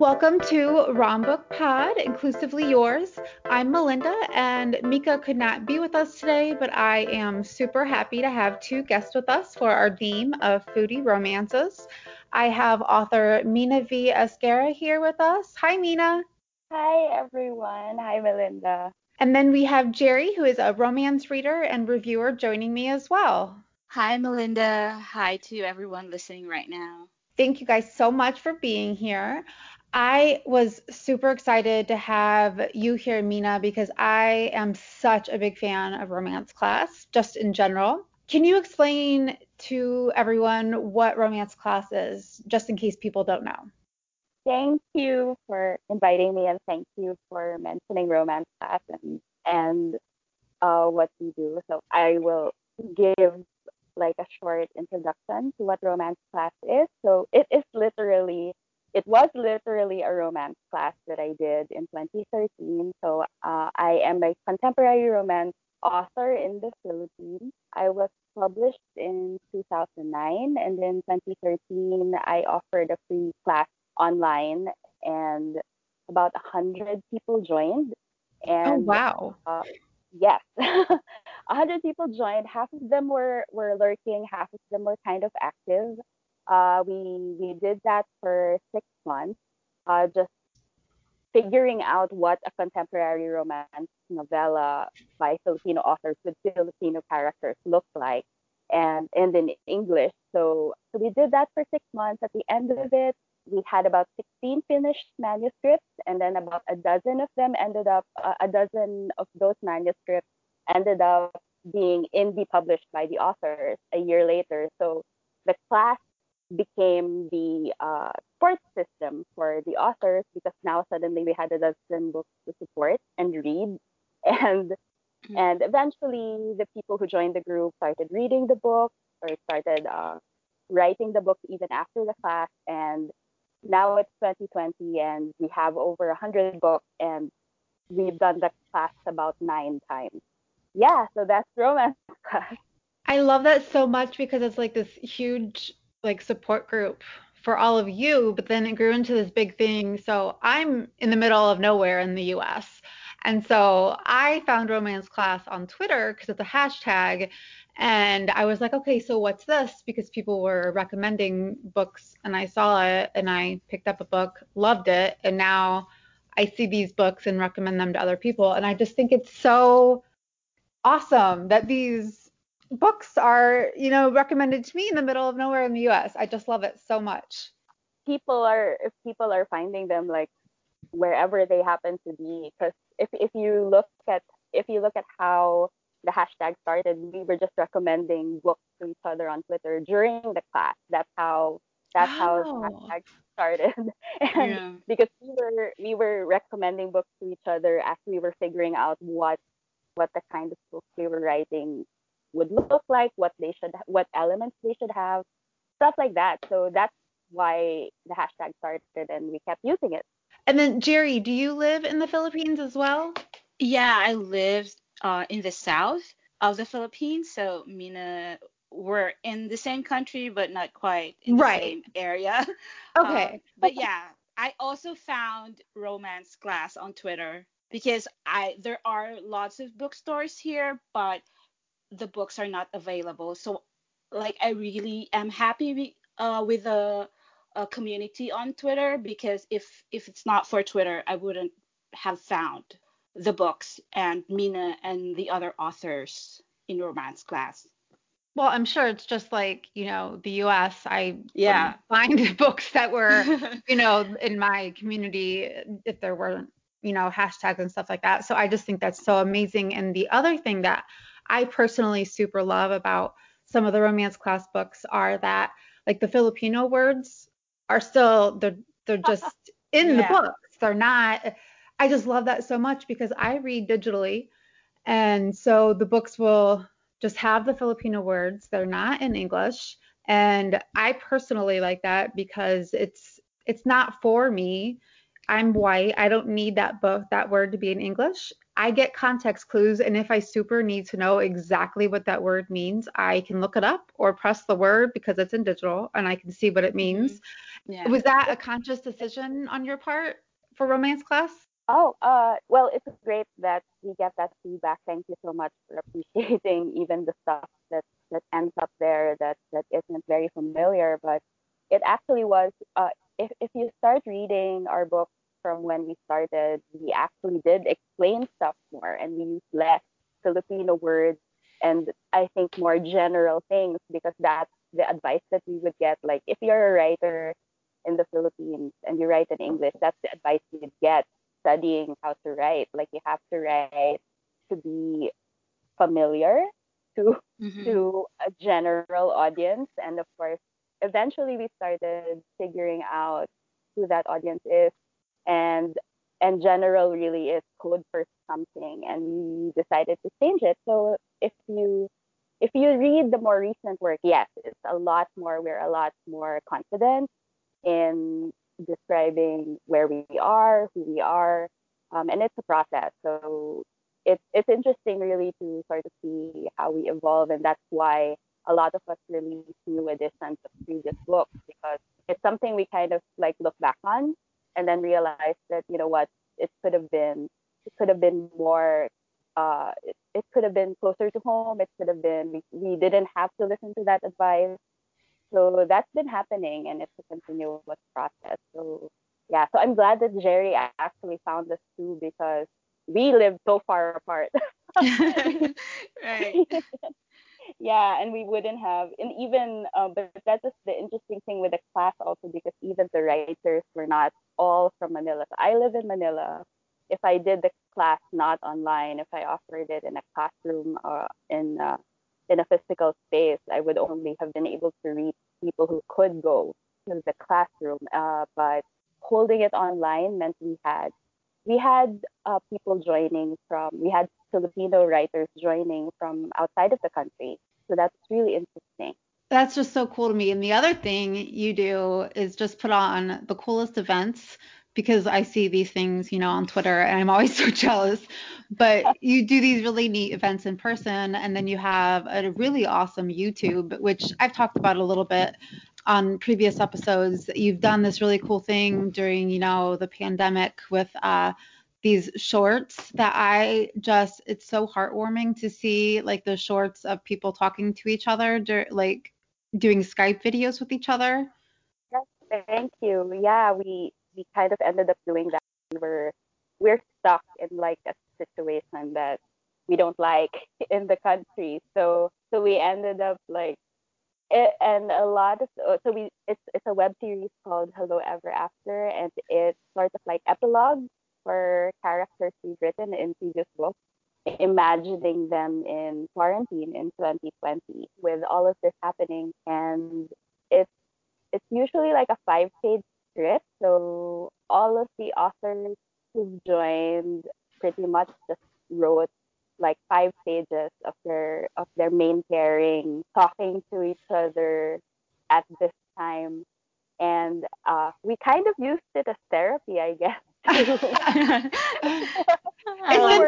Welcome to Rom Book Pod, inclusively yours. I'm Melinda, and Mika could not be with us today, but I am super happy to have two guests with us for our theme of foodie romances. I have author Mina V. Esguerra here with us. Hi, Mina. Hi, everyone. Hi, Melinda. And then we have Jerry, who is a romance reader and reviewer, joining me as well. Hi, Melinda. Hi to everyone listening right now. Thank you guys so much for being here. I was super excited to have you here, Mina, because I am such a big fan of romance class, just in general. Can you explain to everyone what romance class is, just in case people don't know? Thank you for inviting me, and thank you for mentioning romance class and and uh, what we do. So I will give like a short introduction to what romance class is. So it is literally it was literally a romance class that I did in 2013. So uh, I am a contemporary romance author in the Philippines. I was published in 2009, and in 2013, I offered a free class online, and about 100 people joined. Oh, and, oh, wow. Uh, yes. 100 people joined. Half of them were, were lurking, half of them were kind of active. Uh, we we did that for six months, uh, just figuring out what a contemporary romance novella by Filipino authors with Filipino characters look like, and and in English. So so we did that for six months. At the end of it, we had about 16 finished manuscripts, and then about a dozen of them ended up uh, a dozen of those manuscripts ended up being indie published by the authors a year later. So the class became the uh, support system for the authors because now suddenly we had a dozen books to support and read. And mm-hmm. and eventually the people who joined the group started reading the book or started uh, writing the book even after the class and now it's 2020 and we have over 100 books and we've done the class about nine times. Yeah so that's romance. Class I love that so much because it's like this huge like support group for all of you, but then it grew into this big thing. So I'm in the middle of nowhere in the US. And so I found romance class on Twitter because it's a hashtag. And I was like, okay, so what's this? Because people were recommending books and I saw it and I picked up a book, loved it. And now I see these books and recommend them to other people. And I just think it's so awesome that these books are, you know, recommended to me in the middle of nowhere in the US. I just love it so much. People are if people are finding them like wherever they happen to be because if if you look at if you look at how the hashtag started, we were just recommending books to each other on Twitter during the class. That's how that's oh. how the oh. hashtag started. and yeah. because we were we were recommending books to each other as we were figuring out what what the kind of books we were writing would look like, what they should, what elements they should have, stuff like that. So that's why the hashtag started, and we kept using it. And then Jerry, do you live in the Philippines as well? Yeah, I live uh, in the south of the Philippines. So Mina, we're in the same country, but not quite in the right. same area. Okay. Um, but yeah, I also found romance class on Twitter because I there are lots of bookstores here, but the books are not available. So like I really am happy with, uh, with the uh, community on Twitter because if if it's not for Twitter, I wouldn't have found the books and Mina and the other authors in romance class. Well, I'm sure it's just like, you know, the US. I yeah find books that were, you know, in my community if there weren't, you know, hashtags and stuff like that. So I just think that's so amazing. And the other thing that I personally super love about some of the romance class books are that like the Filipino words are still they're they're just in yeah. the books. They're not I just love that so much because I read digitally and so the books will just have the Filipino words. They're not in English. And I personally like that because it's it's not for me. I'm white. I don't need that book that word to be in English. I get context clues, and if I super need to know exactly what that word means, I can look it up or press the word because it's in digital and I can see what it means. Mm-hmm. Yeah. Was that a conscious decision on your part for romance class? Oh, uh, well, it's great that we get that feedback. Thank you so much for appreciating even the stuff that that ends up there that that isn't very familiar. But it actually was. Uh, if if you start reading our book from when we started, we actually did explain stuff more, and we used less Filipino words and I think more general things because that's the advice that we would get. Like if you're a writer in the Philippines and you write in English, that's the advice you'd get studying how to write. Like you have to write to be familiar to mm-hmm. to a general audience. And of course, eventually we started figuring out who that audience is. And and general really is code for something and we decided to change it. So if you if you read the more recent work, yes, it's a lot more we're a lot more confident in describing where we are, who we are, um, and it's a process. So it's it's interesting really to sort of see how we evolve, and that's why a lot of us release new editions of previous books because it's something we kind of like look back on and then realized that you know what it could have been it could have been more uh, it, it could have been closer to home. It could have been we, we didn't have to listen to that advice so that's been happening and it's a continuous process. So yeah, so I'm glad that Jerry actually found us too because we live so far apart. right. yeah, and we wouldn't have, and even, uh, but that's the interesting thing with the class also because even the writers were not all from Manila. So I live in Manila. If I did the class not online, if I offered it in a classroom or uh, in uh, in a physical space, I would only have been able to reach people who could go to the classroom. Uh, but holding it online meant we had we had uh, people joining from we had Filipino writers joining from outside of the country. So that's really interesting. That's just so cool to me. And the other thing you do is just put on the coolest events because I see these things, you know, on Twitter and I'm always so jealous. But you do these really neat events in person and then you have a really awesome YouTube, which I've talked about a little bit on previous episodes. You've done this really cool thing during, you know, the pandemic with uh these shorts that I just it's so heartwarming to see like the shorts of people talking to each other like doing Skype videos with each other. Yes, thank you. Yeah, we we kind of ended up doing that. We were we're stuck in like a situation that we don't like in the country. So so we ended up like it, and a lot of uh, so we it's it's a web series called Hello Ever After and it's sort of like epilogue for characters we've written in previous books imagining them in quarantine in 2020 with all of this happening and it's it's usually like a five page script. So all of the authors who've joined pretty much just wrote like five pages of their of their main pairing talking to each other at this time and uh, we kind of used it as therapy i guess it's,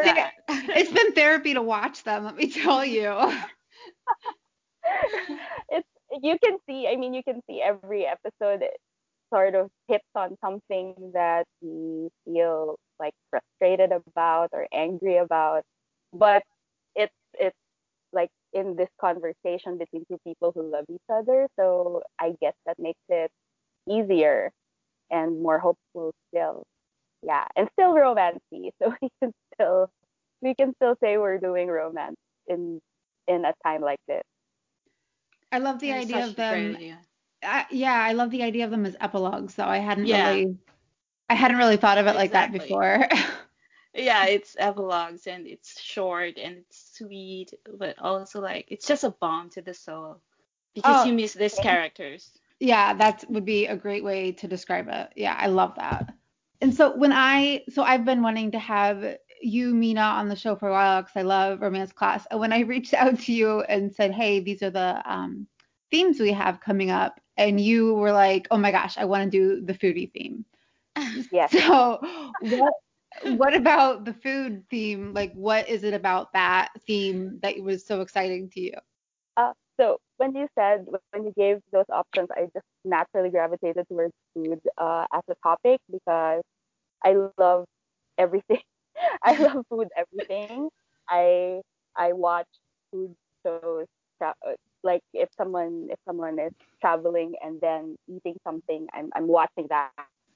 been, it's been therapy to watch them let me tell you. It's you can see i mean you can see every episode sort of hits on something that we feel like frustrated about or angry about but it's it's like in this conversation between two people who love each other so i guess that makes it easier and more hopeful still yeah and still romancy so we can still we can still say we're doing romance in in a time like this i love the idea of them I, yeah, I love the idea of them as epilogues, So I hadn't yeah. really, I hadn't really thought of it like that before. yeah, it's epilogues and it's short and it's sweet, but also like it's just a balm to the soul because oh, you miss these characters. Yeah, that would be a great way to describe it. Yeah, I love that. And so when I, so I've been wanting to have you, Mina, on the show for a while because I love romance class. And when I reached out to you and said, hey, these are the um, themes we have coming up, and you were like, "Oh my gosh, I want to do the foodie theme." Yeah. So what what about the food theme? Like, what is it about that theme that was so exciting to you? Uh, so when you said when you gave those options, I just naturally gravitated towards food uh, as a topic because I love everything. I love food everything. I I watch food shows like if someone if someone is traveling and then eating something, I'm I'm watching that.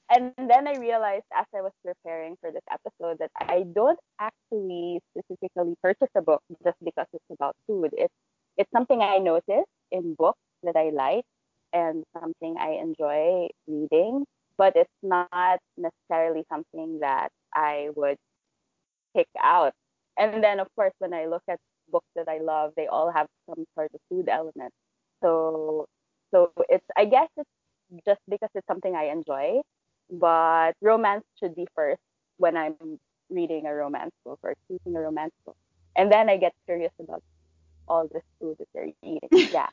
And then I realized as I was preparing for this episode that I don't actually specifically purchase a book just because it's about food. It's it's something I notice in books that I like and something I enjoy reading, but it's not necessarily something that I would pick out. And then, of course, when I look at books that I love, they all have some sort of food element. So, so it's I guess it's just because it's something I enjoy, but romance should be first when I'm reading a romance book or choosing a romance book, and then I get curious about all this food that they're eating. Yeah.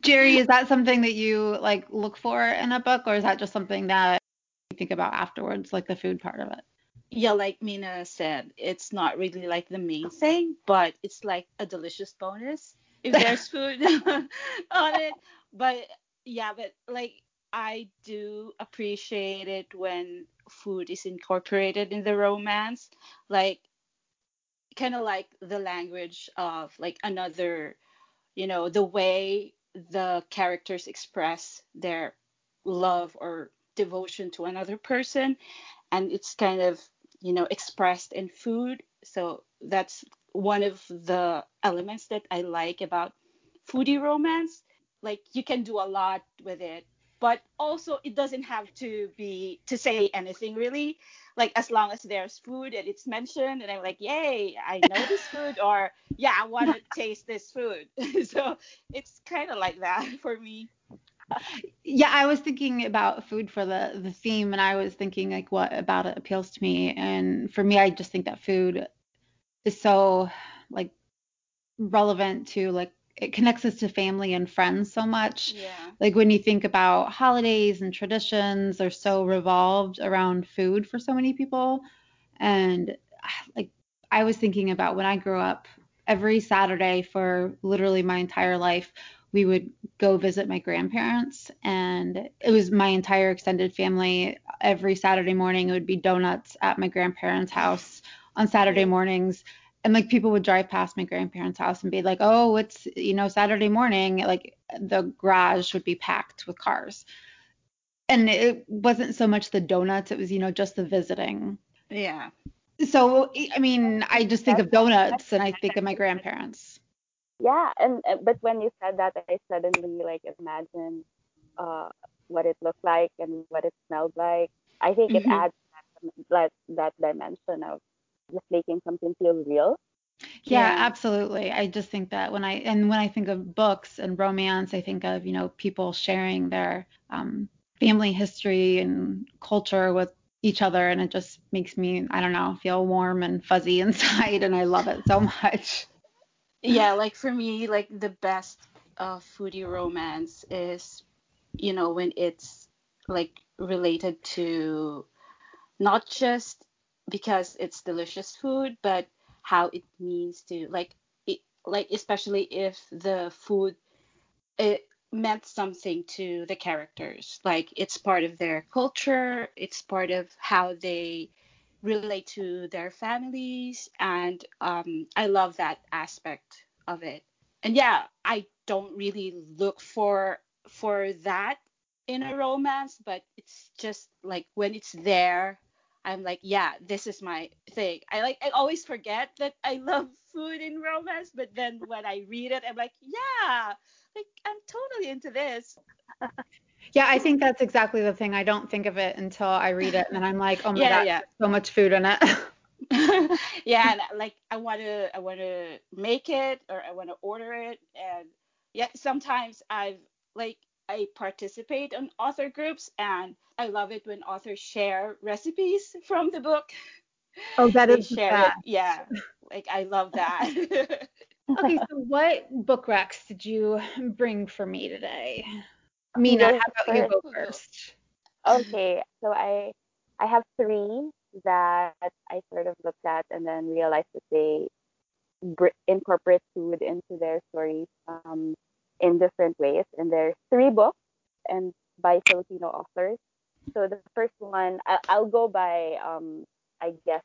Jerry, is that something that you like look for in a book, or is that just something that you think about afterwards, like the food part of it? Yeah, like Mina said, it's not really like the main thing, but it's like a delicious bonus if there's food on it. But yeah, but like I do appreciate it when food is incorporated in the romance. Like kind of like the language of like another you know the way the characters express their love or devotion to another person and it's kind of you know expressed in food. So that's one of the elements that i like about foodie romance. Like you can do a lot with it but also it doesn't have to be to say anything really like as long as there's food and it's mentioned and i'm like yay i know this food or yeah i want to taste this food. So it's kind of like that for me. Yeah i was thinking about food for the the theme and i was thinking like what about it appeals to me and for me i just think that food is so like relevant to like it connects us to family and friends so much. Yeah. Like when you think about holidays and traditions, they're so revolved around food for so many people. And like I was thinking about when I grew up, every Saturday for literally my entire life, we would go visit my grandparents and it was my entire extended family. Every Saturday morning it would be donuts at my grandparents' house on Saturday mornings and like people would drive past my grandparents' house and be like, "Oh, it's you know Saturday morning." Like the garage would be packed with cars, and it wasn't so much the donuts; it was you know just the visiting. Yeah. So I mean, I just think of donuts and I think of my grandparents. Yeah, and but when you said that, I suddenly like imagine uh, what it looked like and what it smelled like. I think mm-hmm. it adds that, that that dimension of just making something feel real. Yeah, yeah, absolutely. I just think that when I and when I think of books and romance, I think of you know people sharing their um, family history and culture with each other, and it just makes me I don't know feel warm and fuzzy inside, and I love it so much. Yeah, like for me, like the best uh, foodie romance is you know when it's like related to not just because it's delicious food, but how it means to like it, like especially if the food it meant something to the characters, like it's part of their culture, it's part of how they relate to their families, and um, I love that aspect of it. And yeah, I don't really look for for that in a romance, but it's just like when it's there, I'm like, yeah, this is my thing. I like I always forget that I love food in romance, but then when I read it, I'm like, yeah, like I'm totally into this. yeah, I think that's exactly the thing. I don't think of it until I read it, and then I'm like, oh my yeah, god, yeah. so much food in it. yeah, and like I want to I want to make it or I want to order it, and yeah, sometimes I've like I participate in author groups and I love it when authors share recipes from the book. Oh, that is they share that. it. Yeah. Like I love that. okay, so what book recs did you bring for me today? Mina, how about first. you go first? Okay, so I I have three that I sort of looked at and then realized that they incorporate food into their stories um, in different ways. And there's three books and by Filipino authors. So the first one, I, will go by, um, I guess,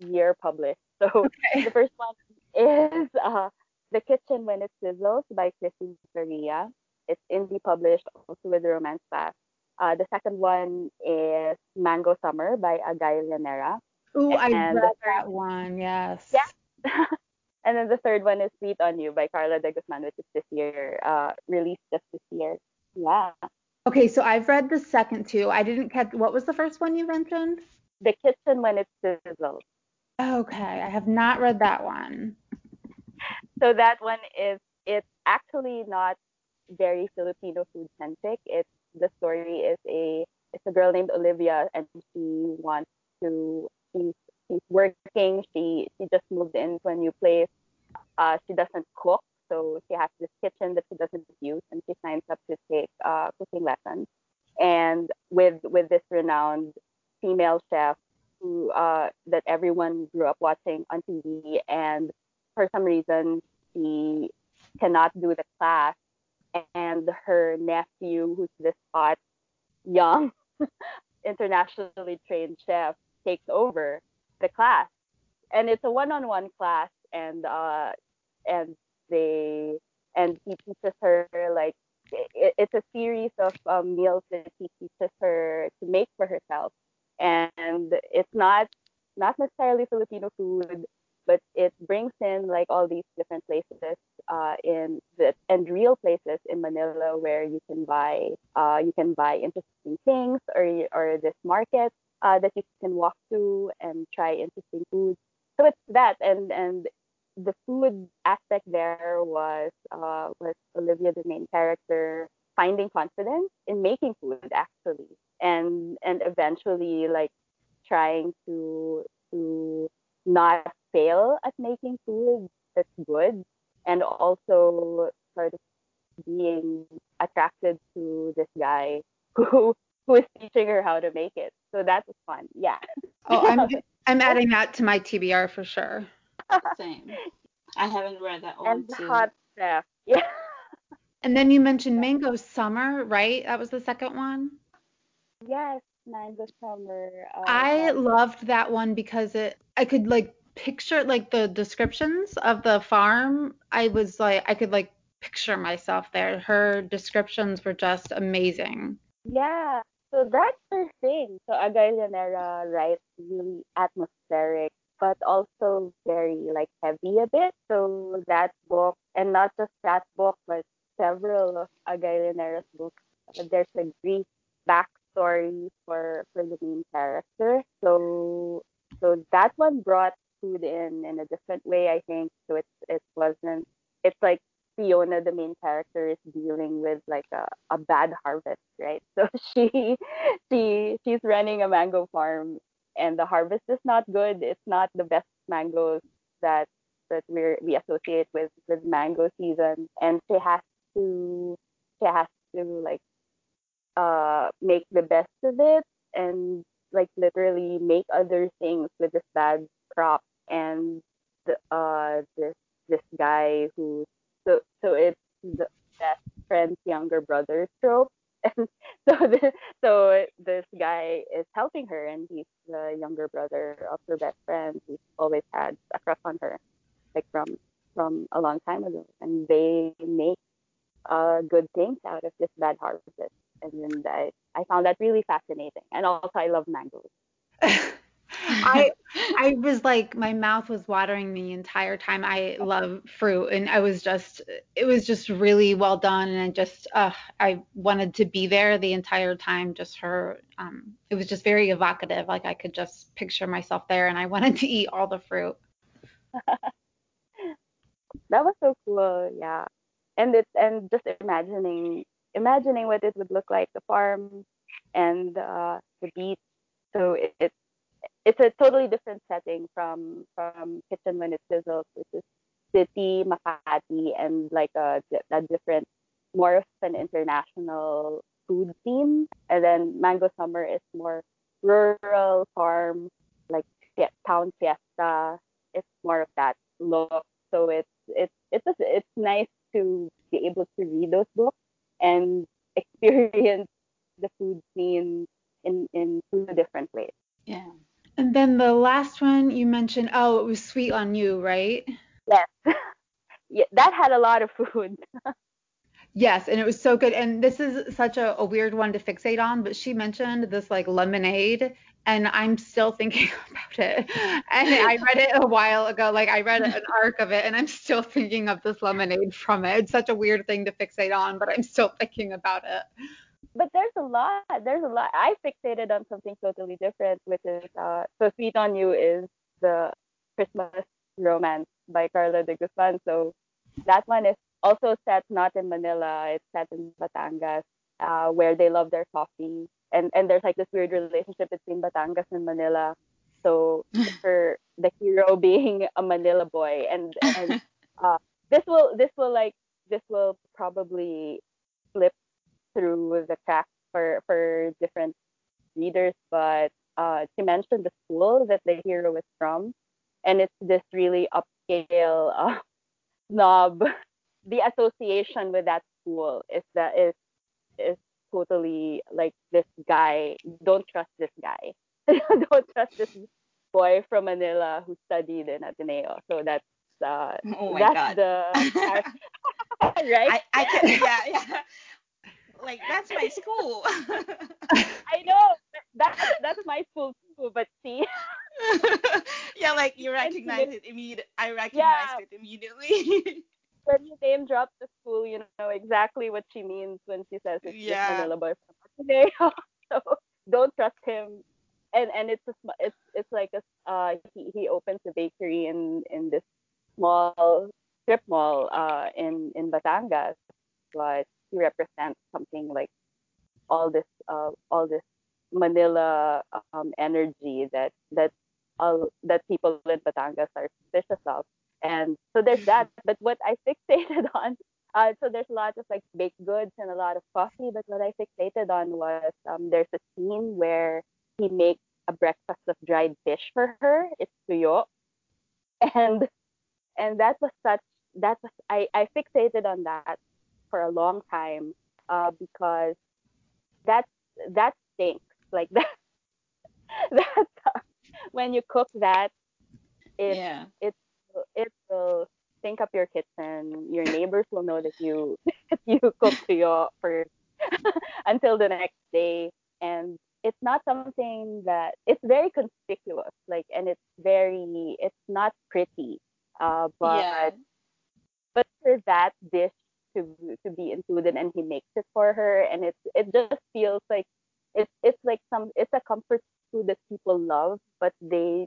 year published. So okay. the first one is uh, The Kitchen When It Sizzles by Chrissie Peria. It's indie published, also with Romance Class. Uh, the second one is Mango Summer by Agay Llanera. Ooh, I read that one, yes. Yeah. and then the third one is Sweet on You by Carla de Guzman, which is this year, uh, released just this year. Yeah. Okay, so I've read the second two. I didn't catch what was the first one you mentioned? The Kitchen When It Sizzles. Okay, I have not read that one. So that one is it's actually not very Filipino food centric. It's the story is a it's a girl named Olivia and she wants to she's she's working. She she just moved into a new place. Uh, she doesn't cook, so she has this kitchen that she doesn't use, and she signs up to take uh, cooking lessons. And with with this renowned female chef who uh, that everyone grew up watching on TV, and for some reason she cannot do the class, and her nephew, who's this hot young internationally trained chef, takes over the class, and it's a one-on-one class, and uh, and they and he teaches her like it, it's a series of um, meals that he teaches her to make for herself. And it's not not necessarily filipino food but it brings in like all these different places uh, in the and real places in Manila where you can buy uh, you can buy interesting things or or this market uh, that you can walk to and try interesting foods. So it's that and and the food aspect there was uh, was Olivia, the main character, finding confidence in making food actually, and and eventually like trying to to not fail at making food that's good, and also sort of being attracted to this guy who who is teaching her how to make it. So that's fun. Yeah. Oh, I'm I'm adding that to my TBR for sure. Same. I haven't read that one and too. hot stuff. Yeah. And then you mentioned Mango Summer, right? That was the second one. Yes, Mango Summer. Uh, I loved that one because it I could like picture like the descriptions of the farm. I was like I could like picture myself there. Her descriptions were just amazing. Yeah. So that's her thing. So Agay writes really atmospheric but also very like heavy a bit. So that book, and not just that book, but several of Agay books, there's a grief backstory for for the main character. So so that one brought food in in a different way, I think. So it it wasn't. It's like Fiona, the main character, is dealing with like a, a bad harvest, right? So she she she's running a mango farm and the harvest is not good. It's not the best mangoes that that we we associate with with mango season, and she has to she has to like uh make the best of it and like literally make other things with this bad crop and the uh this this guy who so so it's the best friend's younger brother trope. And so this, so this guy is helping her and he's the younger brother of her best friend. Who's always had a crush on her like from from a long time ago. And they make uh, good things out of this bad harvest. And I, I found that really fascinating. And also i love mangoes I I was like my mouth was watering the entire time. I love fruit and I was just it was just really well done and I just uh I wanted to be there the entire time just her um it was just very evocative like I could just picture myself there and I wanted to eat all the fruit. that was so cool, yeah. And it's and just imagining imagining what it would look like the farm and uh the beach so it, it it's a totally different setting from from Kitchen When It Sizzles, which is city, Makati, and like a, a different, more of an international food scene. And then Mango Summer is more rural farm, like town fiesta. It's more of that look So it's it's it's it's nice to be able to read those books and experience the food scene in in two different ways. Then the last one you mentioned, oh, it was Sweet on You, right? Yes. yeah, that had a lot of food. Yes, and it was so good. And this is such a, a, weird one to fixate on, but she mentioned this like lemonade, and I'm still thinking about it. And I read it a while ago. Like I read an arc of it, and I'm still thinking of this lemonade from it. It's such a weird thing to fixate on, but I'm still thinking about it. But there's a lot. There's a lot. I fixated on something totally different, which is uh, so sweet on you is the Christmas romance by Carla de Guzman. So that one is also set not in Manila. It's set in Batangas, uh, where they love their coffee, and and there's like this weird relationship between Batangas and Manila. So for the hero being a Manila boy, and and uh, this will this will like this will probably slip through the cracks for for different readers, but uh, she mentioned the school that the hero is from, and it's this really upscale uh, snob the association with that school is that is is totally like this guy. Don't trust this guy. don't trust this boy from Manila who studied in Ateneo. So that's uh, oh that's God. the right. I, I can yeah yeah. Like that's my school. I know that's that's my school too, but see. yeah, like you recognize it immediately. I recognized yeah. it immediately when you name drop the school, you know exactly what she means when she says it's yeah. just Manila boy from today. so don't trust him. And and it's a, it's it's like a uh he he opens a bakery in in this small strip mall uh in in Batangas, but he represents something like all this uh all this Manila um energy that that all that people in Batangas are suspicious of and so there's that. But what I fixated on, uh, so there's a lot of like baked goods and a lot of coffee. But what I fixated on was um, there's a scene where he makes a breakfast of dried fish for her. It's tuyo, and and that was such that was I I fixated on that for a long time uh, because that that stinks like that that uh, when you cook that it yeah. it's it will stink up your kitchen. Your neighbors will know that you that you cook tuyo for until the next day, and it's not something that it's very conspicuous. Like, and it's very it's not pretty. Uh, but yeah. but for that dish to to be included, and he makes it for her, and it's it just feels like it's it's like some it's a comfort food that people love, but they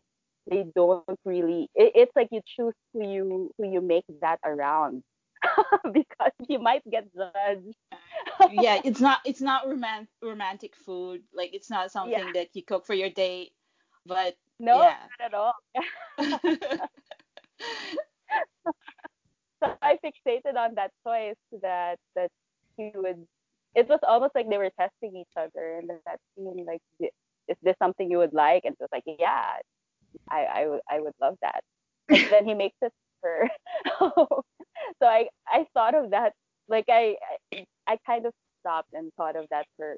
they don't really it, it's like you choose who you who you make that around because you might get judged yeah it's not it's not romantic romantic food like it's not something yeah. that you cook for your date but no yeah. not at all so i fixated on that choice that that he would it was almost like they were testing each other and that scene like is this something you would like and it was like yeah I, I, w- I would love that. Then he makes it for. so I, I thought of that. Like I, I, kind of stopped and thought of that for,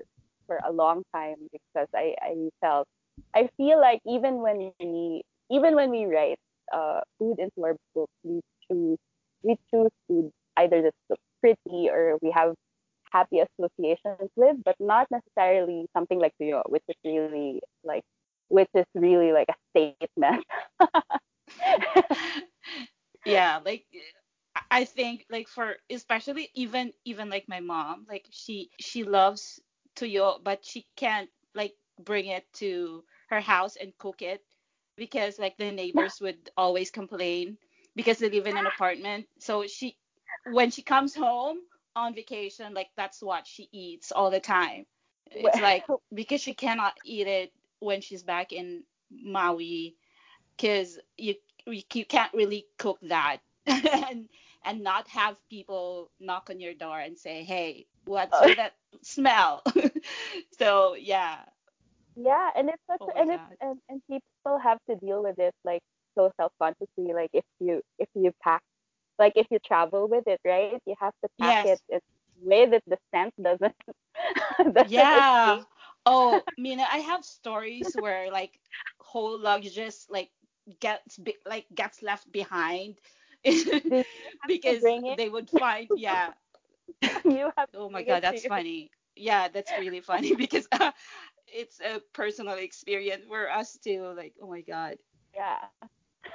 for a long time because I, I felt, I feel like even when we, even when we write uh, food into our book, we choose, we choose food either that's looks pretty or we have happy associations with, but not necessarily something like tuyo, which is really like which is really like a statement. yeah, like I think like for especially even even like my mom, like she she loves tuyo, but she can't like bring it to her house and cook it because like the neighbors would always complain because they live in an apartment. So she when she comes home on vacation, like that's what she eats all the time. It's like because she cannot eat it when she's back in Maui because you, you can't really cook that and and not have people knock on your door and say hey what's oh. that smell so yeah yeah and it's such oh and it's and, and people have to deal with it like so self-consciously like if you if you pack like if you travel with it, right? You have to pack yes. it in a way that the scent doesn't. doesn't yeah. escape. Oh, Mina, I have stories where like whole luggages like gets be- like gets left behind because they would find yeah. you have. Oh my god, that's funny. Yeah, that's really funny because uh, it's a personal experience for us too. Like, oh my god. Yeah.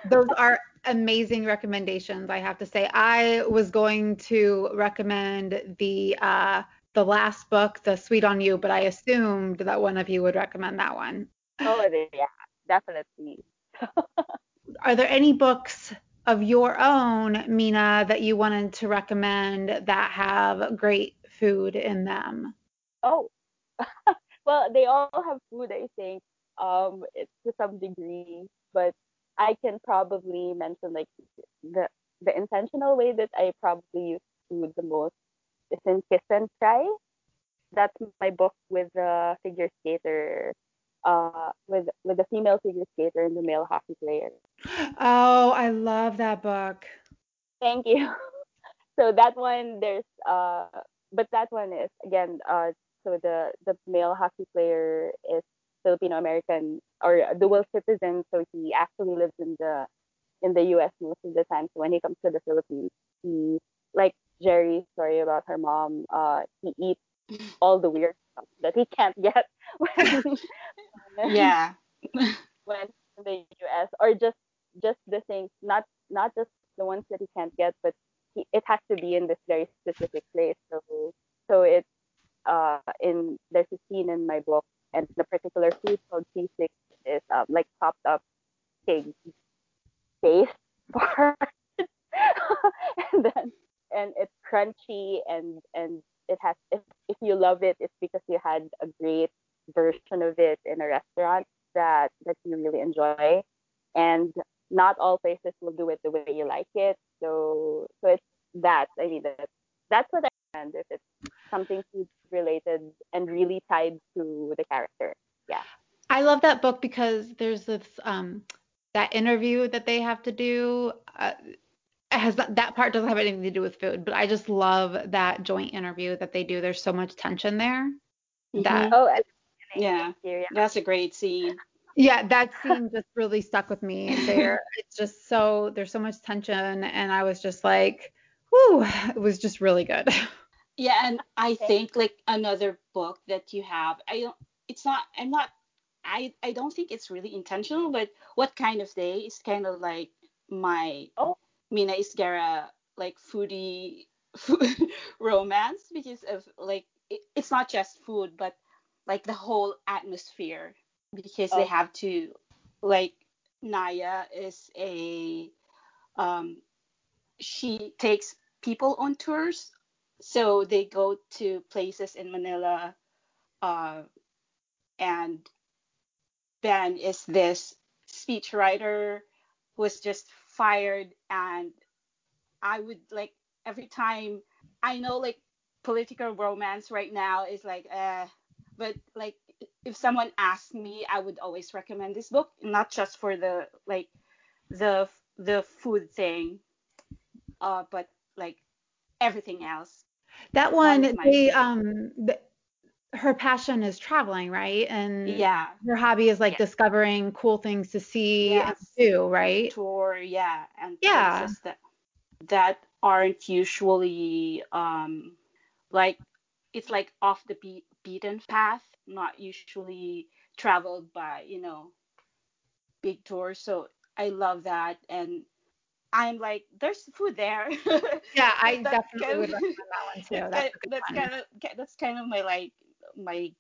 Those are amazing recommendations, I have to say. I was going to recommend the uh the last book, The Sweet on You, but I assumed that one of you would recommend that one. Oh, yeah, definitely. are there any books of your own, Mina, that you wanted to recommend that have great food in them? Oh, well, they all have food, I think, um, it's to some degree, but I can probably mention like the the intentional way that I probably use food the most is in Kiss and Cry. That's my book with the figure skater, uh, with with the female figure skater and the male hockey player. Oh, I love that book. Thank you. so that one, there's uh, but that one is again uh, so the the male hockey player is Filipino American or dual citizen, so he actually lives in the in the U.S. most of the time. So when he comes to the Philippines, he like Jerry's story about her mom. Uh, he eats all the weird stuff that he can't get when yeah when in the U.S. or just just the things not not just the ones that he can't get, but he, it has to be in this very specific place. So so it's uh in there's a scene in my book and the particular food called sisig is um, like chopped up pig face part and then and it's crunchy and and it has if, if you love it it's because you had a great version of it in a restaurant that that you really enjoy. And not all places will do it the way you like it. So so it's that. I mean that that's what i recommend if it's something food related and really tied to the character yeah I love that book because there's this um that interview that they have to do. Uh, has that part doesn't have anything to do with food, but I just love that joint interview that they do. There's so much tension there. Mm-hmm. That oh yeah, that's a great scene. Yeah, that scene just really stuck with me. There, it's just so there's so much tension, and I was just like, whew, it was just really good. Yeah, and I think like another book that you have, I don't, it's not, I'm not, I, I don't think it's really intentional, but what kind of day is kind of like my oh. Mina Esguerra like foodie food romance because of like it, it's not just food, but like the whole atmosphere because oh. they have to like Naya is a um she takes people on tours so they go to places in Manila uh, and Ben is this speechwriter who was just fired and I would like every time I know like political romance right now is like uh but like if someone asked me I would always recommend this book not just for the like the the food thing uh but like everything else that one, one they um the, her passion is traveling, right? And yeah, her hobby is like discovering cool things to see yes. and do, right? Tour, yeah, and yeah, that that aren't usually um like it's like off the beat, beaten path, not usually traveled by you know big tours. So I love that, and I'm like, there's food there. Yeah, I definitely kind of, would recommend that one too. That's, that's kind of that's kind of my like my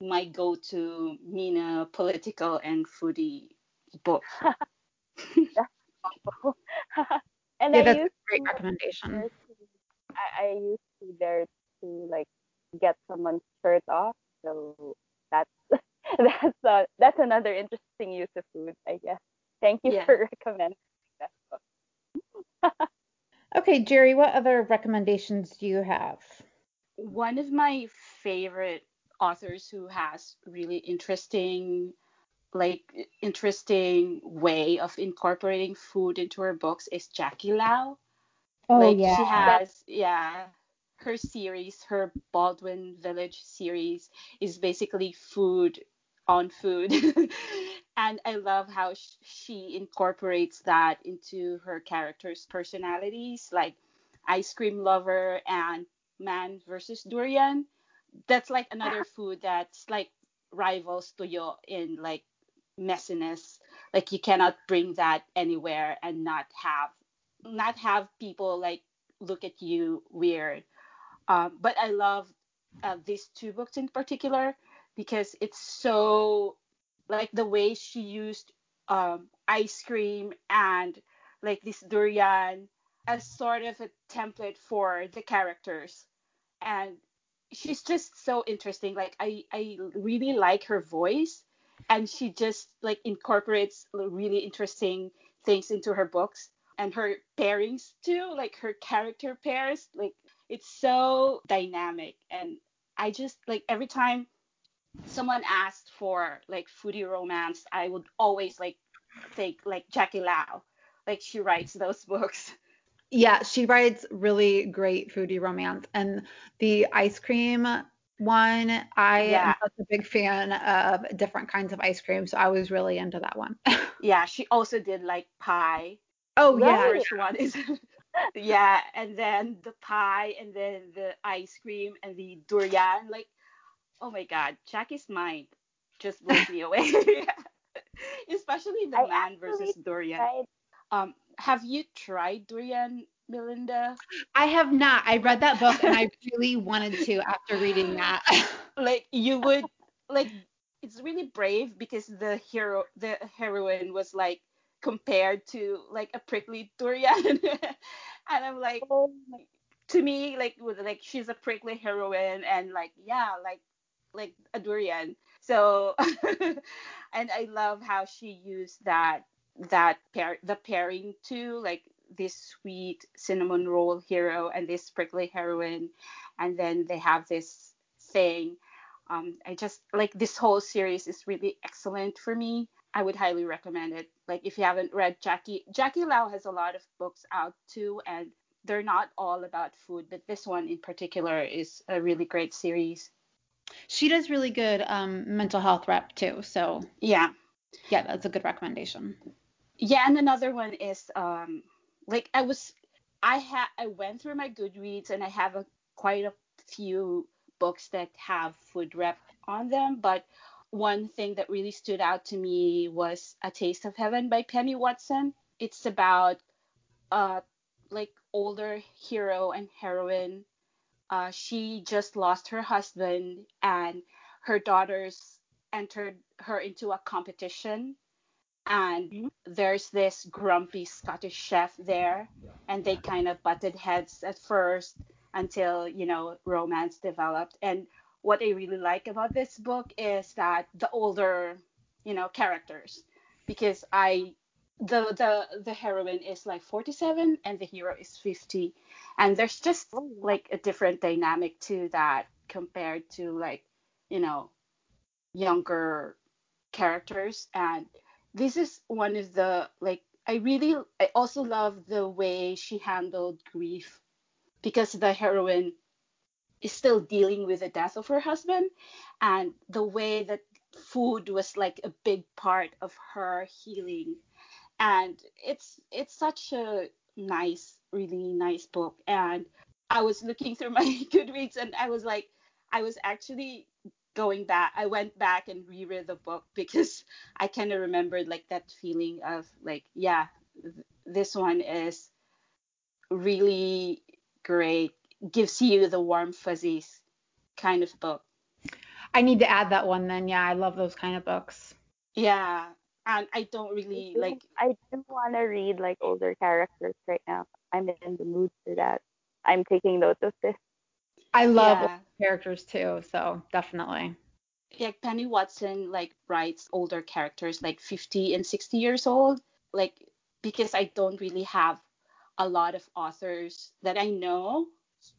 my go-to Mina political and foodie book. and yeah, I that's used a great recommendation. I, I used to there to like get someone's shirt off, so that's that's uh, that's another interesting use of food, I guess. Thank you yeah. for recommending that book. Okay, Jerry, what other recommendations do you have? One of my favorite authors who has really interesting like interesting way of incorporating food into her books is Jackie Lau. Oh like yeah. She has yeah. Her series, her Baldwin Village series, is basically food on food. and I love how sh- she incorporates that into her characters' personalities, like ice cream lover and man versus durian. That's like another food that's like rivals tuyo in like messiness. Like you cannot bring that anywhere and not have not have people like look at you weird. Um, but I love uh, these two books in particular because it's so like the way she used um, ice cream and like this durian as sort of a template for the characters. And she's just so interesting. Like i i really like her voice and she just like incorporates really interesting things into her books and her pairings too like her character pairs. Like it's so dynamic and i just like every time someone asked for like foodie romance, I would always like think like Jackie Lau. Like she writes those books. Yeah, she writes really great foodie romance. And the ice cream one, I yeah. am such a big fan of different kinds of ice cream, so I was really into that one. yeah, she also did like pie. Oh the yeah. First one is yeah, and then the pie, and then the ice cream, and the durian. Like oh my god, Jackie's mind just blows me away. Especially the I man versus durian. Tried. Um, have you tried durian, Melinda? I have not. I read that book and I really wanted to after reading that. like you would like it's really brave because the hero the heroine was like compared to like a prickly durian and i'm like oh. to me like with like she's a prickly heroine and like yeah like like a durian. So and I love how she used that that pair the pairing too, like this sweet cinnamon roll hero and this prickly heroine, and then they have this thing. Um, I just like this whole series is really excellent for me. I would highly recommend it. Like if you haven't read Jackie Jackie Lau has a lot of books out too, and they're not all about food, but this one in particular is a really great series. She does really good um, mental health rep too. So yeah, yeah, that's a good recommendation. Yeah, and another one is um, like I was, I had, I went through my Goodreads and I have a quite a few books that have food rep on them, but one thing that really stood out to me was A Taste of Heaven by Penny Watson. It's about uh like older hero and heroine uh, she just lost her husband and her daughters entered her into a competition and mm-hmm. there's this grumpy Scottish chef there and they kind of butted heads at first until you know romance developed and what I really like about this book is that the older you know characters because I the the the heroine is like 47 and the hero is 50 and there's just oh, like a different dynamic to that compared to like you know younger characters. And this is one of the like i really i also love the way she handled grief because the heroine is still dealing with the death of her husband. And the way that food was like a big part of her healing and it's it's such a nice really nice book. And i was looking through my goodreads and i was like i was actually going back i went back and reread the book because i kind of remembered like that feeling of like yeah th- this one is really great gives you the warm fuzzies kind of book. I need to add that one then. Yeah i love those kind of books. Yeah and I don't really I do, like. I do want to read like older characters right now. I'm in the mood for that. I'm taking note of this. I love yeah. characters too, so definitely. Yeah, Penny Watson like writes older characters like 50 and 60 years old, like because I don't really have a lot of authors that I know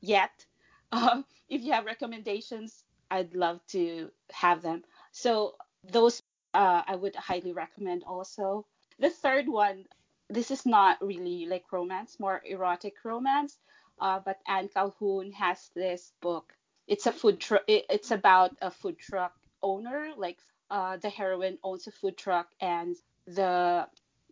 yet. Uh, if you have recommendations, I'd love to have them. So those uh, I would highly recommend also. The third one, this is not really like romance, more erotic romance. Uh, but Anne Calhoun has this book. It's a food truck. It's about a food truck owner. Like uh, the heroine owns a food truck, and the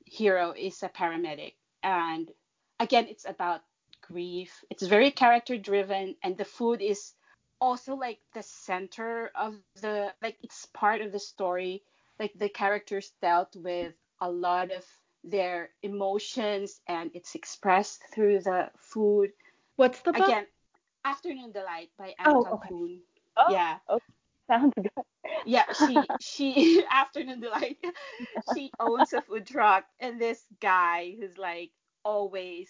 hero is a paramedic. And again, it's about grief. It's very character driven, and the food is also like the center of the like it's part of the story. Like the characters dealt with a lot of their emotions, and it's expressed through the food. What's the book? Again, Afternoon Delight by Anne oh. Okay. Oh, yeah. Okay. Sounds good. yeah, she she Afternoon Delight. she owns a food truck, and this guy who's like always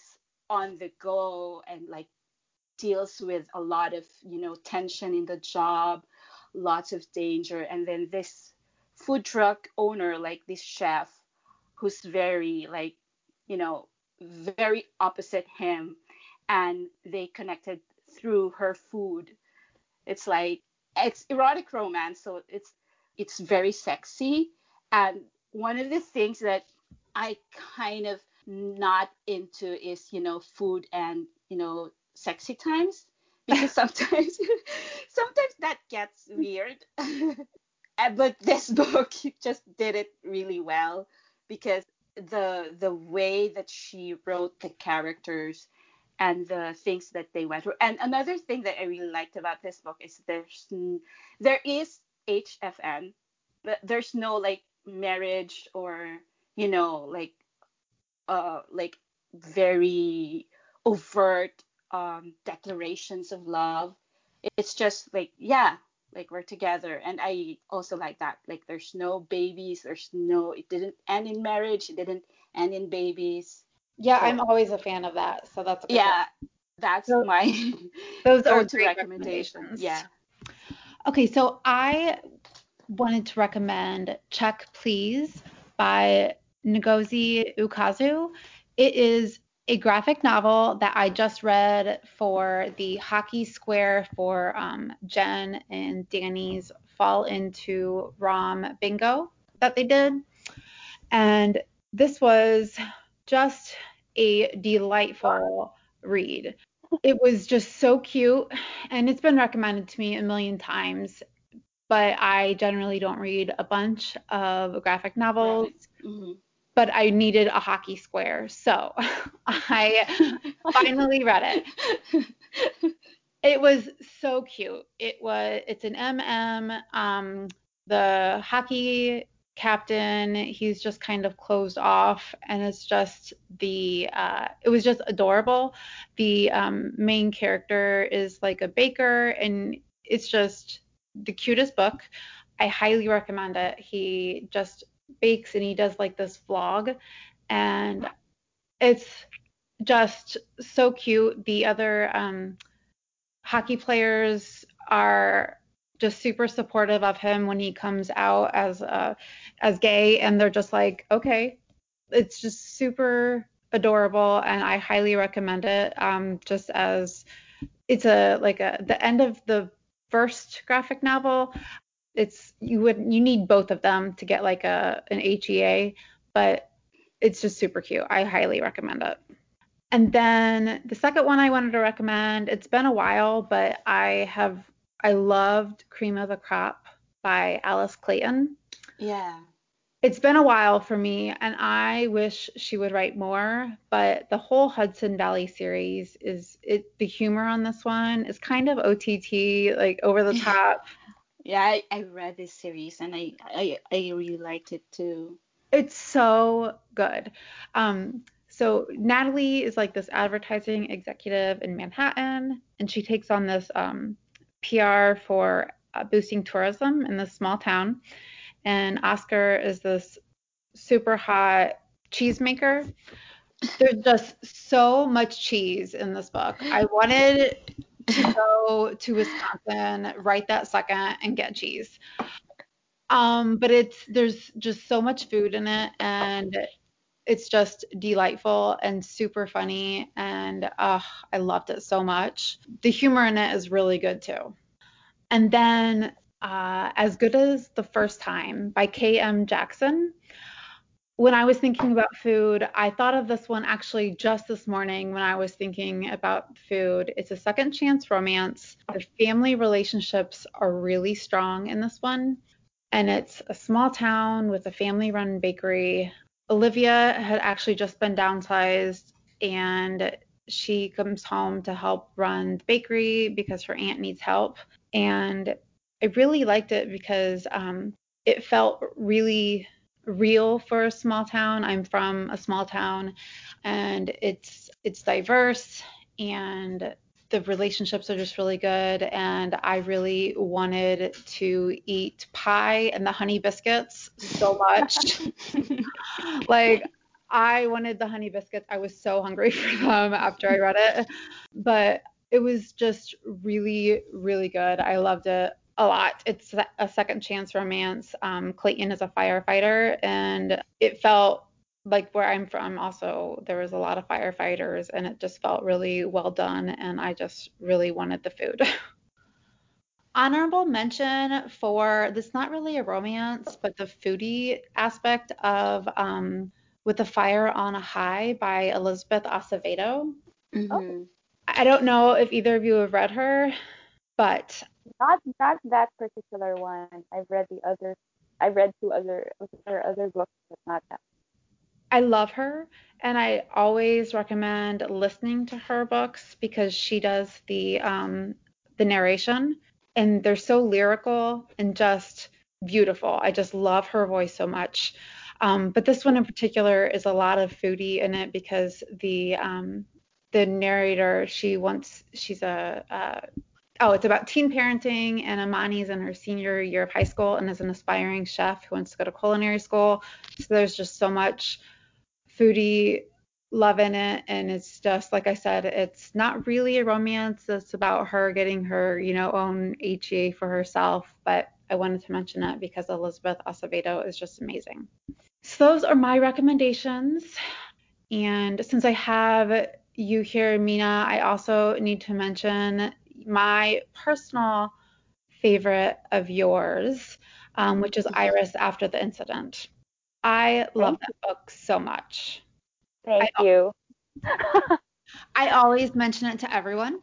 on the go and like deals with a lot of you know tension in the job, lots of danger, and then this food truck owner, like this chef, who's very like you know very opposite him and they connected through her food. It's like it's erotic romance so it's it's very sexy. And one of the things that i kind of not into is you know food and you know sexy times because sometimes sometimes that gets weird but this book just did it really well because the the way that she wrote the characters and the things that they went through. And another thing that I really liked about this book is there's there is HFN, but there's no like marriage or you know like uh like very overt um declarations of love. It's just like yeah, like we're together and i also like that like there's no babies there's no it didn't end in marriage it didn't end in babies yeah so, i'm always a fan of that so that's yeah one. that's so, my those are two recommendations. recommendations yeah okay so i wanted to recommend check please by ngozi ukazu it is a graphic novel that I just read for the hockey square for um, Jen and Danny's Fall into Rom bingo that they did. And this was just a delightful read. It was just so cute and it's been recommended to me a million times. But I generally don't read a bunch of graphic novels. Mm-hmm but I needed a hockey square. So I finally read it. It was so cute. It was it's an MM. Um, the hockey captain, he's just kind of closed off and it's just the uh, it was just adorable. The um, main character is like a baker and it's just the cutest book. I highly recommend it. He just bakes and he does like this vlog. And it's just so cute. The other um, hockey players are just super supportive of him when he comes out as uh, as gay. And they're just like okay it's just super adorable and I highly recommend it. Um, just as it's a like a the end of the first graphic novel it's you would you need both of them to get like a an HEA, but it's just super cute. I highly recommend it. And then the second one I wanted to recommend, it's been a while, but I have I loved Cream of the Crop by Alice Clayton. Yeah. It's been a while for me and I wish she would write more, but the whole Hudson Valley series is it the humor on this one is kind of OTT, like over the top. Yeah, I, I read this series and I, I I really liked it too. It's so good. Um, so Natalie is like this advertising executive in Manhattan, and she takes on this um, PR for uh, boosting tourism in this small town. And Oscar is this super hot cheesemaker. There's just so much cheese in this book. I wanted to go to Wisconsin right that second and get cheese. Um, but it's there's just so much food in it and it's just delightful and super funny and uh, I loved it so much. The humor in it is really good too. And then uh, As Good as the First Time by K.M. Jackson. When I was thinking about food, I thought of this one actually just this morning when I was thinking about food. It's a second chance romance. The family relationships are really strong in this one. And it's a small town with a family run bakery. Olivia had actually just been downsized and she comes home to help run the bakery because her aunt needs help. And I really liked it because um, it felt really real for a small town. I'm from a small town and it's it's diverse and the relationships are just really good and I really wanted to eat pie and the honey biscuits so much. like I wanted the honey biscuits. I was so hungry for them after I read it. But it was just really, really good. I loved it a lot. It's a second chance romance. Um, Clayton is a firefighter, and it felt like where I'm from, also, there was a lot of firefighters, and it just felt really well done. And I just really wanted the food. Honorable mention for this, not really a romance, but the foodie aspect of um, With the Fire on a High by Elizabeth Acevedo. Mm-hmm. I don't know if either of you have read her, but not not that particular one. I've read the other. I've read two other her other books, but not that. I love her, and I always recommend listening to her books because she does the um, the narration, and they're so lyrical and just beautiful. I just love her voice so much. Um, but this one in particular is a lot of foodie in it because the um, the narrator she wants she's a, a oh, it's about teen parenting, and Emoni's in her senior year of high school and is an aspiring chef who wants to go to culinary school. So there's just so much foodie love in it, and it's just like I said, it's not really a romance. It's about her getting her, you know, own HEA for herself, but I wanted to mention it because Elizabeth Acevedo is just amazing. So those are my recommendations. And since I have you here, Mina, I also need to mention my personal favorite of yours, um, which is Iris After the Incident. I love Thank that you. book so much. Thank I, you. I always mention it to everyone,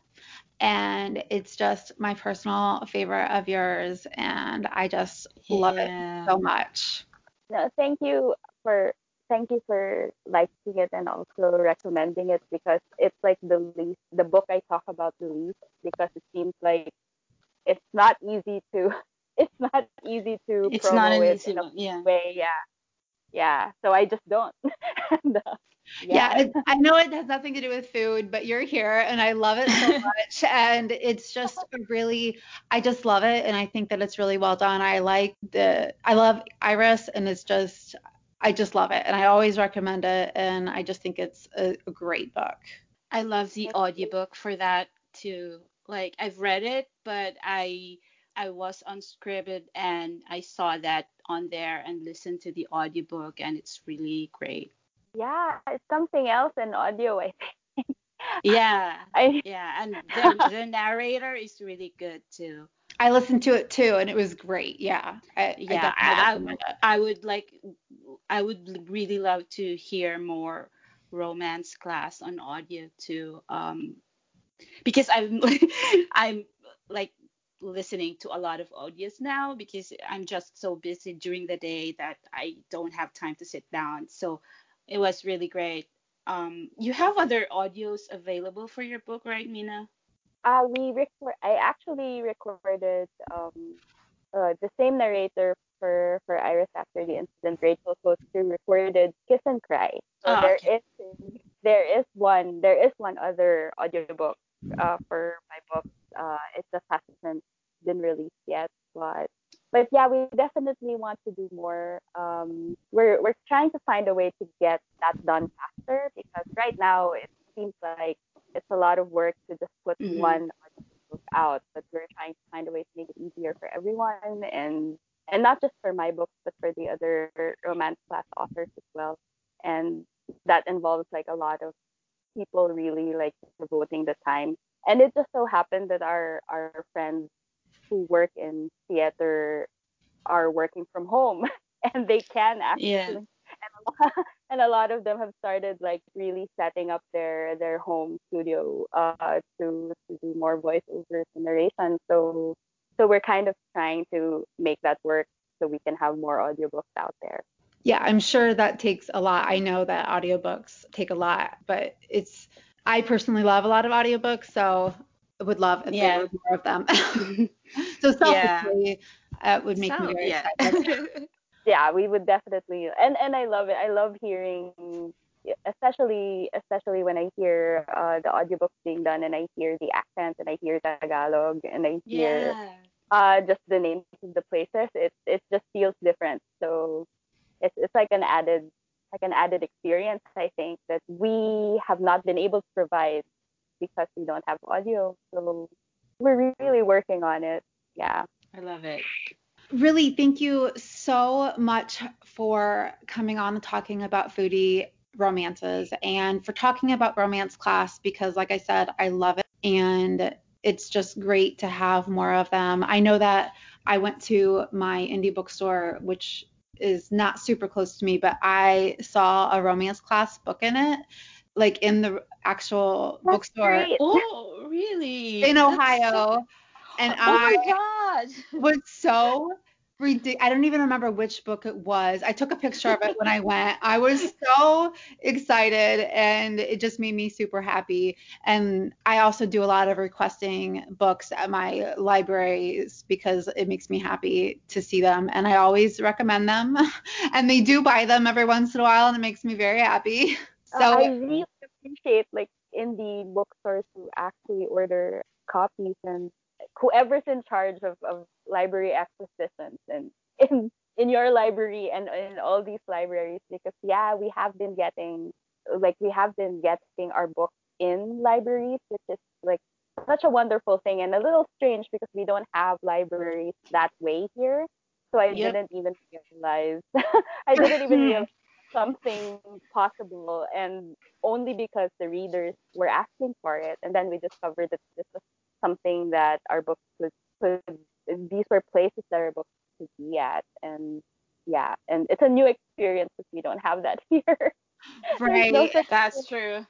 and it's just my personal favorite of yours, and I just yeah. love it so much. No, thank you for thank you for liking it and also recommending it because it's like the least the book I talk about the least because it seems like it's not easy to it's not easy to it's promo not it in a yeah. way yeah yeah so I just don't and, uh, yeah, yeah I know it has nothing to do with food, but you're here and I love it so much. and it's just really, I just love it. And I think that it's really well done. I like the, I love Iris and it's just, I just love it and I always recommend it and I just think it's a, a great book. I love the audiobook for that too. Like I've read it, but I I was on Scribd and I saw that on there and listened to the audiobook and it's really great. Yeah, it's something else in audio, I think. yeah. I, yeah, and the, the narrator is really good too. I listened to it too, and it was great. Yeah, I, yeah. I, I, I, would like, I would really love to hear more romance class on audio too, um, because I'm, I'm like listening to a lot of audios now because I'm just so busy during the day that I don't have time to sit down. So it was really great. Um, you have other audios available for your book, right, Mina? Uh, we record. I actually recorded um, uh, the same narrator for for Iris after the incident. Rachel Koster recorded Kiss and Cry. So oh, there okay. is there is one there is one other audiobook uh, for my book. Uh, it just hasn't been released yet, but but yeah, we definitely want to do more. Um, we're we're trying to find a way to get that done faster because right now it seems like it's a lot of work to just put mm-hmm. one book out, but we're trying to find a way to make it easier for everyone and and not just for my books, but for the other romance class authors as well. And that involves like a lot of people really like devoting the time. And it just so happened that our our friends who work in theater are working from home and they can actually yeah. and a and a lot of them have started like really setting up their their home studio uh, to to do more voiceovers and narration. So so we're kind of trying to make that work so we can have more audiobooks out there. Yeah, I'm sure that takes a lot. I know that audiobooks take a lot, but it's I personally love a lot of audiobooks, so I would love if yeah. there were more of them. so selfishly, yeah. it would make so, me very yeah. excited. yeah, we would definitely, and and I love it. I love hearing, especially especially when I hear uh, the audiobooks being done, and I hear the accents, and I hear Tagalog, and I hear yeah. uh, just the names of the places. It it just feels different. So it's it's like an added like an added experience. I think that we have not been able to provide because we don't have audio. So we're really working on it. Yeah. I love it. Really, thank you so much for coming on and talking about foodie romances and for talking about romance class because, like I said, I love it and it's just great to have more of them. I know that I went to my indie bookstore, which is not super close to me, but I saw a romance class book in it, like in the actual That's bookstore. Great. Oh, really? In Ohio. And oh I my god. was so I don't even remember which book it was. I took a picture of it when I went. I was so excited and it just made me super happy. And I also do a lot of requesting books at my libraries because it makes me happy to see them. And I always recommend them. and they do buy them every once in a while and it makes me very happy. Uh, so I really appreciate like in indie bookstores who actually order copies and whoever's in charge of, of library acquisitions and in in your library and in all these libraries because yeah we have been getting like we have been getting our books in libraries which is like such a wonderful thing and a little strange because we don't have libraries that way here so i yep. didn't even realize i didn't even realize something possible and only because the readers were asking for it and then we discovered that this was something that our books could, could these were places that our books could be at and yeah and it's a new experience because we don't have that here right no that's true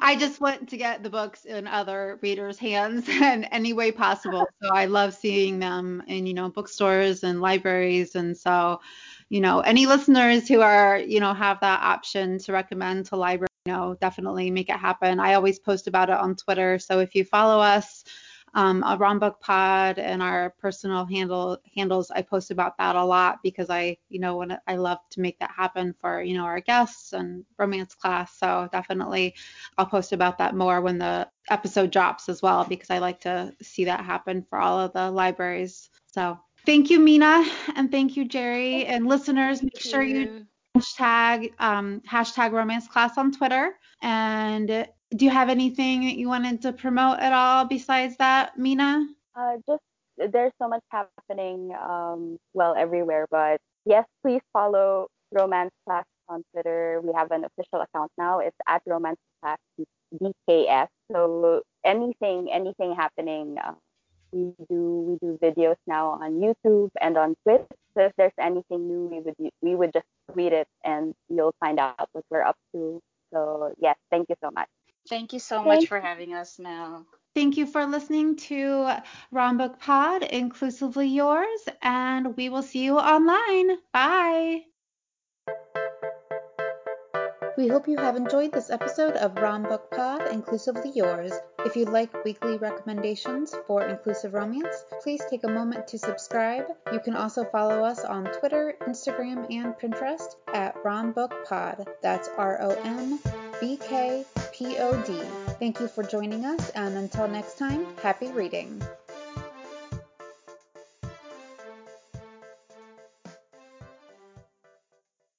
I just want to get the books in other readers' hands in any way possible. So I love seeing them in, you know, bookstores and libraries. And so, you know, any listeners who are, you know, have that option to recommend to libraries know, definitely make it happen. I always post about it on Twitter. So if you follow us, um, a Rom Book Pod and our personal handle handles, I post about that a lot because I, you know, when I love to make that happen for, you know, our guests and romance class. So definitely I'll post about that more when the episode drops as well because I like to see that happen for all of the libraries. So thank you, Mina, and thank you, Jerry, and listeners. Make sure you hashtag um, hashtag romance class on Twitter. And do you have anything that you wanted to promote at all besides that, Mina? Uh, just there's so much happening, um, well, everywhere. But yes, please follow Romance Class on Twitter. We have an official account now. It's at Romance Class BKS. So anything, anything happening, uh, we do we do videos now on YouTube and on Twitch. So if there's anything new, we would we would just tweet it and you'll find out what we're up to. So yes, thank you so much. Thank you so thank much for having us, Mel. Thank you for listening to Rombook Pod, inclusively yours, and we will see you online. Bye. We hope you have enjoyed this episode of Rom Book Pod, Inclusively Yours. If you'd like weekly recommendations for inclusive romance, please take a moment to subscribe. You can also follow us on Twitter, Instagram, and Pinterest at Rom Book Pod. That's R O M B K P O D. Thank you for joining us, and until next time, happy reading.